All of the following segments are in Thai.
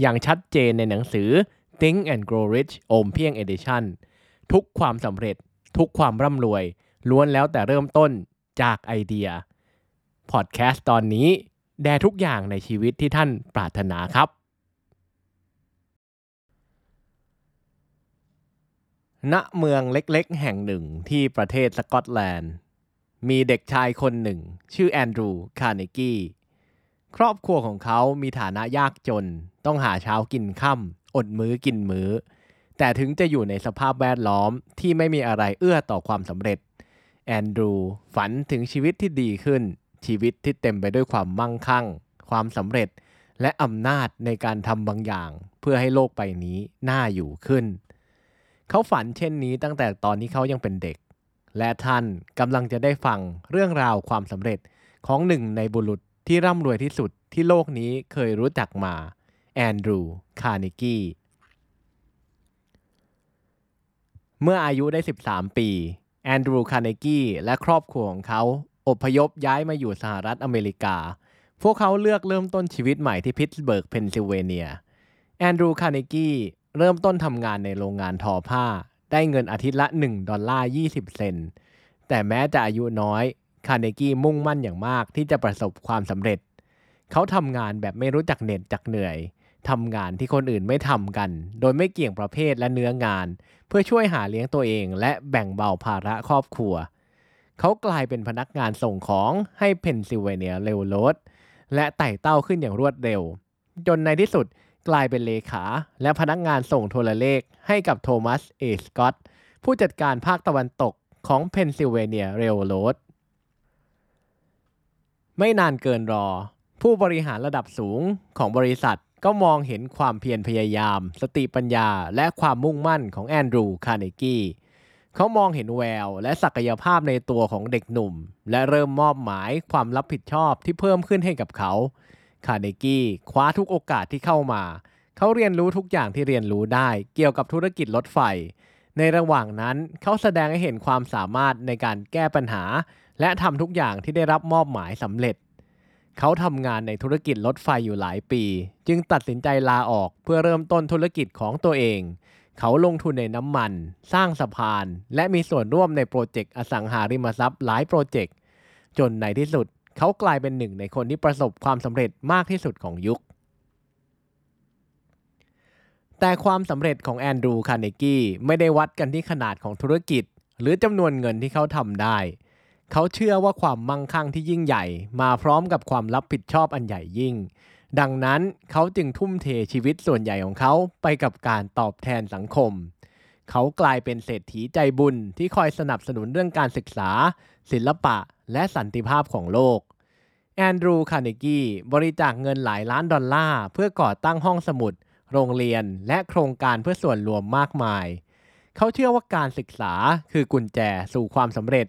อย่างชัดเจนในหนังสือ Think and Grow Rich โอมเพียง Edition ทุกความสำเร็จ ทุกความร่ำรวย ล้วนแล้วแต่เริ่มต้นจากไอเดีย พอดแคสต์ตอนนี้ แด่ทุกอย่างในชีวิตที่ท่านปรารถนาครับ ณ เมืองเล็กๆ แห่งหนึ่งที่ประเทศสกอตแลนด์ มีเด็กชายคนหนึ่ง ชื่อแอนดรู คาร์เนกี ครอบครัวของเขามีฐานะยากจน ต้องหาเช้ากินค่ำอดมื้อกินมื้อ แต่ถึงจะอยู่ในสภาพแวดล้อมที่ไม่มีอะไรเอื้อต่อความสำเร็จ แอนดรูฝันถึงชีวิตที่ดีขึ้น ชีวิตที่เต็มไปด้วยความมั่งคั่ง ความสำเร็จ และอำนาจในการทำบางอย่าง เพื่อให้โลกใบนี้น่าอยู่ขึ้น เขาฝันเช่นนี้ตั้งแต่ตอนที่เขายังเป็นเด็ก และท่านกำลังจะได้ฟังเรื่องราวความสำเร็จของหนึ่งในบุรุษ ที่ร่ำรวยที่สุดที่โลกนี้เคยรู้จักมา แอนดรูว์คาร์เนกีเมื่ออายุได้ 13 ปี แอนดรูว์คาร์เนกีและครอบครัวของเขาอพยพย้ายมาอยู่สหรัฐอเมริกา พวกเขาเลือกเริ่มต้นชีวิตใหม่ที่พิตสเบิร์กเพนซิลเวเนีย แอนดรูว์คาร์เนกีเริ่มต้นทำงานในโรงงานทอผ้า ได้เงินอาทิตย์ละ 1 ดอลลาร์ 20 เซนต์ แต่แม้จะอายุน้อย คาร์เนกี้มุ่งมั่นอย่างมากที่จะประสบความสำเร็จ เขาทำงานแบบไม่รู้จักเหน็ดจักเหนื่อยทำงานที่คนอื่นไม่ทำกัน โดยไม่เกี่ยงประเภทและเนื้องาน เพื่อช่วยหาเลี้ยงตัวเอง และแบ่งเบาภาระครอบครัว เขากลายเป็นพนักงานส่งของให้เพนซิลเวเนียเรลโรดและไต่เต้าขึ้นอย่างรวดเร็ว จนในที่สุดกลายเป็นเลขา และพนักงานส่งโทรเลขให้กับโทมัสเอสกอตผู้จัดการภาคตะวันตกของเพนซิลเวเนียเรลโรด ไม่นานเกินรอ ผู้บริหารระดับสูงของบริษัทก็มองเห็นความเพียรพยายาม สติปัญญา และความมุ่งมั่นของแอนดรูคาร์เนกีเขามองเห็นแวว และศักยภาพในตัวของเด็กหนุ่ม และเริ่มมอบหมายความรับผิดชอบที่เพิ่มขึ้นให้กับเขา คาร์เนกี้คว้าทุกโอกาสที่เข้ามา เขาเรียนรู้ทุกอย่างที่เรียนรู้ได้ เกี่ยวกับธุรกิจรถไฟ ในระหว่างนั้นเขาแสดงให้เห็นความสามารถในการแก้ปัญหา และทำทุกอย่างที่ได้รับมอบหมายสำเร็จ เขาทำงานในธุรกิจรถไฟอยู่หลายปี จึงตัดสินใจลาออกเพื่อเริ่มต้นธุรกิจของตัวเอง เขาลงทุนในน้ำมัน สร้างสะพาน และมีส่วนร่วมใน project อสังหาริมทรัพย์หลาย project จนในที่สุด เขากลายเป็นหนึ่งในคนที่ประสบความสำเร็จมากที่สุดของยุค แต่ความสำเร็จของแอนดรูคาร์เนกี้ไม่ได้วัดกันที่ขนาดของธุรกิจ หรือจำนวนเงินที่เขาทำได้ เขาเชื่อว่าความมั่งคั่งที่ยิ่งใหญ่ มาพร้อมกับความรับผิดชอบอันใหญ่ยิ่ง ดังนั้นเขาจึงทุ่มเทชีวิตส่วนใหญ่ของเขาไปกับการตอบแทนสังคม เขากลายเป็นเศรษฐีใจบุญที่คอยสนับสนุนเรื่องการศึกษา ศิลปะ และสันติภาพของโลกแอนดรูคาร์เนกีบริจาคเงินหลายล้านดอลลาร์เพื่อก่อตั้งห้องสมุด โรงเรียน และโครงการเพื่อส่วนรวมมากมาย เขาเชื่อว่าการศึกษาคือกุญแจสู่ความสำเร็จ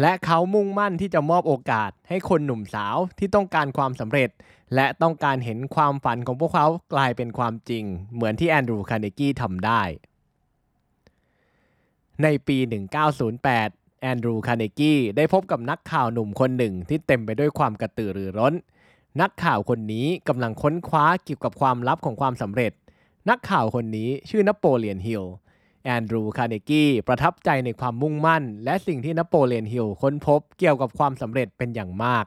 และเขามุ่งมั่นที่จะมอบโอกาสให้คนหนุ่มสาวที่ต้องการความสำเร็จ และต้องการเห็นความฝันของพวกเขากลายเป็นความจริง เหมือนที่แอนดรูว์คาร์เนกี้ทำได้ ในปี 1908แอนดรูว์คาร์เนกี้ได้พบกับนักข่าวหนุ่มคนหนึ่งที่เต็มไปด้วยความกระตือรือร้น นักข่าวคนนี้กำลังค้นคว้าเกี่ยวกับความลับของความสำเร็จ นักข่าวคนนี้ชื่อนโปเลียนฮิลแอนดรูคาร์เนกีประทับใจในความมุ่งมั่น และสิ่งที่นโปเลียนฮิลค้นพบเกี่ยวกับความสำเร็จเป็นอย่างมาก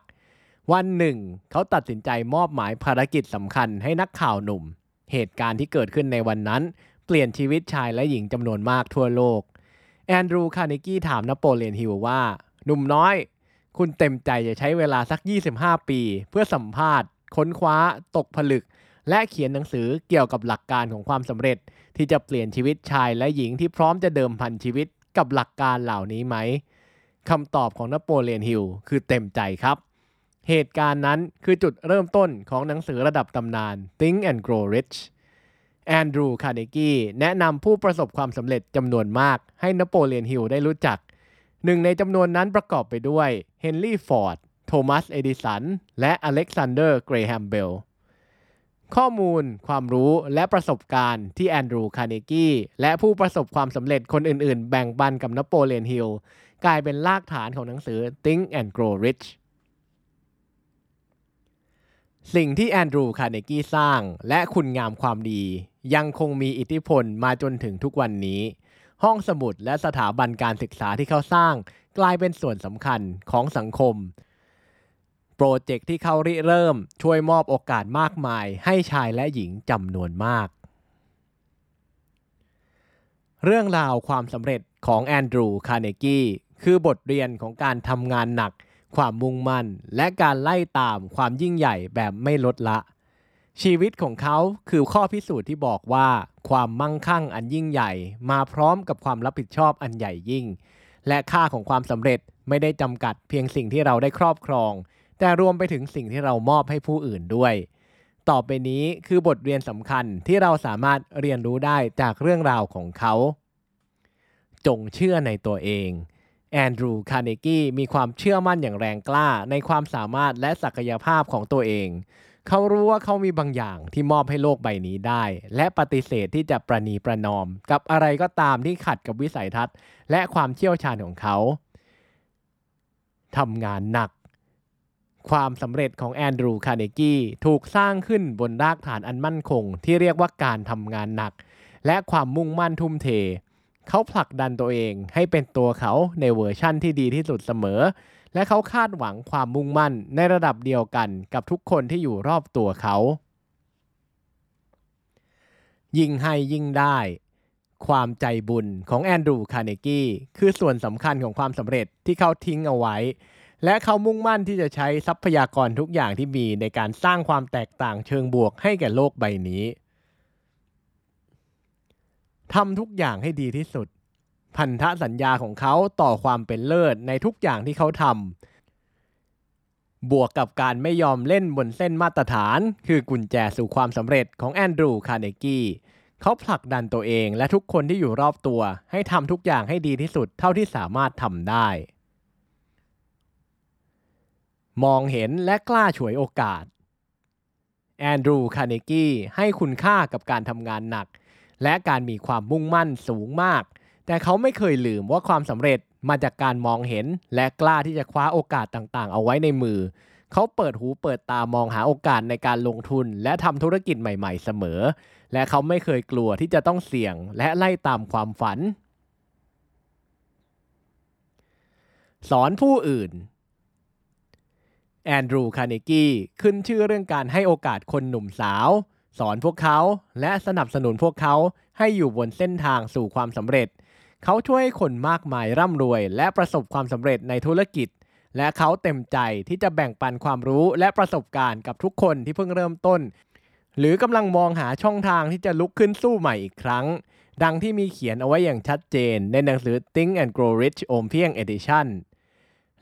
วันหนึ่ง เขาตัดสินใจมอบหมายภารกิจสำคัญให้นักข่าวหนุ่ม เหตุการณ์ที่เกิดขึ้นในวันนั้น เปลี่ยนชีวิตชายและหญิงจำนวนมากทั่วโลก แอนดรูคาร์เนกี้ถามนโปเลียนฮิลว่า หนุ่มน้อย คุณเต็มใจจะใช้เวลาสัก 25 ปี เพื่อสัมภาษณ์ ค้นคว้า ตกผลึก และเขียนหนังสือเกี่ยวกับหลักการของความสำเร็จ ที่จะเปลี่ยนชีวิตชายและหญิงที่พร้อมจะเดิมพันชีวิตกับหลักการเหล่านี้ไหมคำตอบของนโปเลียนฮิลคือเต็มใจครับ เหตุการณ์นั้นคือจุดเริ่มต้นของหนังสือระดับตำนาน Think and Grow Rich แอนดรูคาร์เนกีแนะนำผู้ประสบความสำเร็จจำนวนมากให้นโปเลียนฮิลได้รู้จัก หนึ่งในจำนวนนั้นประกอบไปด้วยเฮนรี่ฟอร์ด โทมัส เอดิสัน และอเล็กซานเดอร์ เกรแฮมเบล ข้อมูล ความรู้และประสบการณ์ที่แอนดรูคาร์เนกีและผู้ประสบความสำเร็จคนอื่นๆ แบ่งปันกับนโปเลียนฮิลกลายเป็นรากฐานของหนังสือ Think and Grow Rich สิ่งที่แอนดรูคาร์เนกีสร้างและคุณงามความดี ยังคงมีอิทธิพลมาจนถึงทุกวันนี้ ห้องสมุดและสถาบันการศึกษาที่เขาสร้าง กลายเป็นส่วนสำคัญของสังคม โปรเจกต์ที่เขาริเริ่มช่วยมอบโอกาสมากมาย ให้ชายและหญิงจำนวนมาก เรื่องราวความสำเร็จของแอนดรูคาร์เนกี้คือบทเรียนของการทำงานหนัก ความมุ่งมั่น และการไล่ตามความยิ่งใหญ่แบบไม่ลดละ ชีวิตของเขาคือข้อพิสูจน์ที่บอกว่า ความมั่งคั่งอันยิ่งใหญ่ มาพร้อมกับความรับผิดชอบอันใหญ่ยิ่ง และค่าของความสำเร็จไม่ได้จำกัดเพียงสิ่งที่เราได้ครอบครอง แต่รวมไปถึงสิ่งที่เรามอบให้ผู้อื่นด้วย ต่อไปนี้คือบทเรียนสำคัญที่เราสามารถเรียนรู้ได้จากเรื่องราวของเขา จงเชื่อในตัวเองแอนดรูคาร์เนกีมีความเชื่อมั่นอย่างแรงกล้าในความสามารถและศักยภาพของตัวเอง เขารู้ว่าเขามีบางอย่างที่มอบให้โลกใบนี้ได้ และปฏิเสธที่จะประนีประนอม กับอะไรก็ตามที่ขัดกับวิสัยทัศน์ และความเชี่ยวชาญของเขาทำงานหนัก ความสำเร็จของแอนดรูคาร์เนกีถูกสร้างขึ้นบนรากฐานอันมั่นคง ที่เรียกว่าการทำงานหนัก และความมุ่งมั่นทุ่มเท เขาผลักดันตัวเองให้เป็นตัวเขาในเวอร์ชั่นที่ดีที่สุดเสมอ และเขาคาดหวังความมุ่งมั่นในระดับเดียวกันกับทุกคนที่อยู่รอบตัวเขา ยิ่งให้ยิ่งได้ ความใจบุญของแอนดรูคาร์เนกี้คือส่วนสำคัญของความสำเร็จที่เขาทิ้งเอาไว้ และเขามุ่งมั่นที่จะใช้ทรัพยากรทุกอย่างที่มีในการสร้างความแตกต่างเชิงบวกให้แก่โลกใบนี้ทำทุกอย่างให้ดีที่สุด พันธสัญญาของเขาต่อความเป็นเลิศในทุกอย่างที่เขาทำบวกกับการไม่ยอมเล่นบนเส้นมาตรฐาน คือกุญแจสู่ความสำเร็จของแอนดรูคาร์เนกีเขาผลักดันตัวเองและทุกคนที่อยู่รอบตัว ให้ทำทุกอย่างให้ดีที่สุดเท่าที่สามารถทำได้ มองเห็นและกล้าฉวยโอกาส แอนดรูคาร์เนกีให้คุณค่ากับการทำงานหนัก และการมีความมุ่งมั่นสูงมาก แต่เขาไม่เคยลืมว่าความสำเร็จมาจากการมองเห็น และกล้าที่จะคว้าโอกาสต่างๆ เอาไว้ในมือ เขาเปิดหูเปิดตามองหาโอกาสในการลงทุน และทำธุรกิจใหม่ ๆ เสมอ และเขาไม่เคยกลัวที่จะต้องเสี่ยง และไล่ตามความฝัน สอนผู้อื่นแอนดรูคาร์เนกีขึ้นชื่อเรื่องการให้โอกาสคนหนุ่มสาว สอนพวกเขาและสนับสนุนพวกเขาให้อยู่บนเส้นทางสู่ความสำเร็จ เขาช่วยคนมากมายร่ำรวย และประสบความสำเร็จในธุรกิจ และเขาเต็มใจที่จะแบ่งปันความรู้และประสบการณ์กับทุกคนที่เพิ่งเริ่มต้น หรือกำลังมองหาช่องทางที่จะลุกขึ้นสู้ใหม่อีกครั้ง ดังที่มีเขียนเอาไว้อย่างชัดเจนในหนังสือ Think and Grow Rich โอมเพียง Edition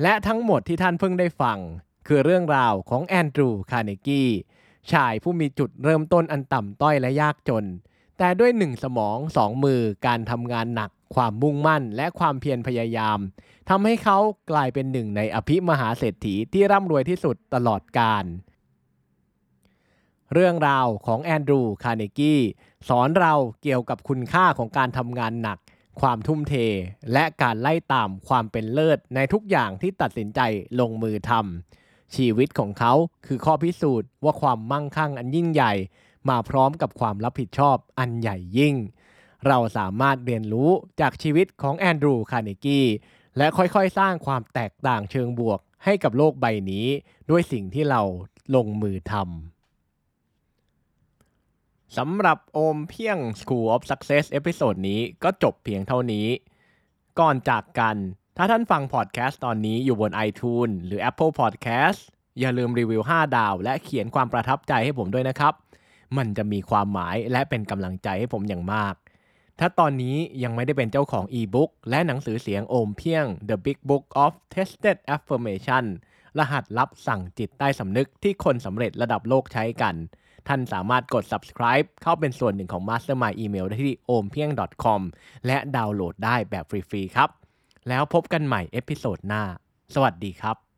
และทั้งหมดที่ท่านเพิ่งได้ฟัง คือเรื่องราวของแอนดรูคาร์เนกีชายผู้มีจุดเริ่มต้นอันต่ำต้อยและยากจน แต่ด้วยหนึ่งสมองสองมือการทำงานหนัก ความมุ่งมั่นและความเพียรพยายามทำให้เขากลายเป็นหนึ่งในอภิมหาเศรษฐีที่ร่ำรวยที่สุดตลอดกาลเรื่องราวของแอนดรูคาร์เนกีสอนเราเกี่ยวกับคุณค่าของการทำงานหนัก ความทุ่มเท และการไล่ตามความเป็นเลิศในทุกอย่างที่ตัดสินใจลงมือทำชีวิตของเขาคือข้อพิสูจน์ว่าความมั่งคั่งอันยิ่งใหญ่ มาพร้อมกับความรับผิดชอบอันใหญ่ยิ่ง เราสามารถเรียนรู้จากชีวิตของแอนดรูคาร์เนกีและค่อยๆ สร้างความแตกต่างเชิงบวกให้กับโลกใบนี้ ด้วยสิ่งที่เราลงมือทำสำหรับโอมเพียง School of Success episode นี้ก็จบเพียงเท่านี้ ก่อนจากกัน ถ้าท่านฟังพอดแคสต์ตอนนี้อยู่บน iTunes หรือ Apple Podcast อย่าลืมรีวิว 5 ดาว และเขียนความประทับใจให้ผมด้วยนะครับ มันจะมีความหมายและเป็นกำลังใจให้ผมอย่างมาก ถ้าตอนนี้ยังไม่ได้เป็นเจ้าของอีบุ๊กและหนังสือเสียงโอมเพียง The Big Book of Tested Affirmation รหัสลับสั่งจิตใต้สำนึกที่คนสำเร็จระดับโลกใช้กัน ท่านสามารถกด subscribe เข้าเป็นส่วนหนึ่งของ Mastermind Email ได้ที่ ompieng.com และดาวน์โหลดได้แบบฟรี ๆ ครับ แล้วพบกันใหม่ episode หน้า สวัสดีครับ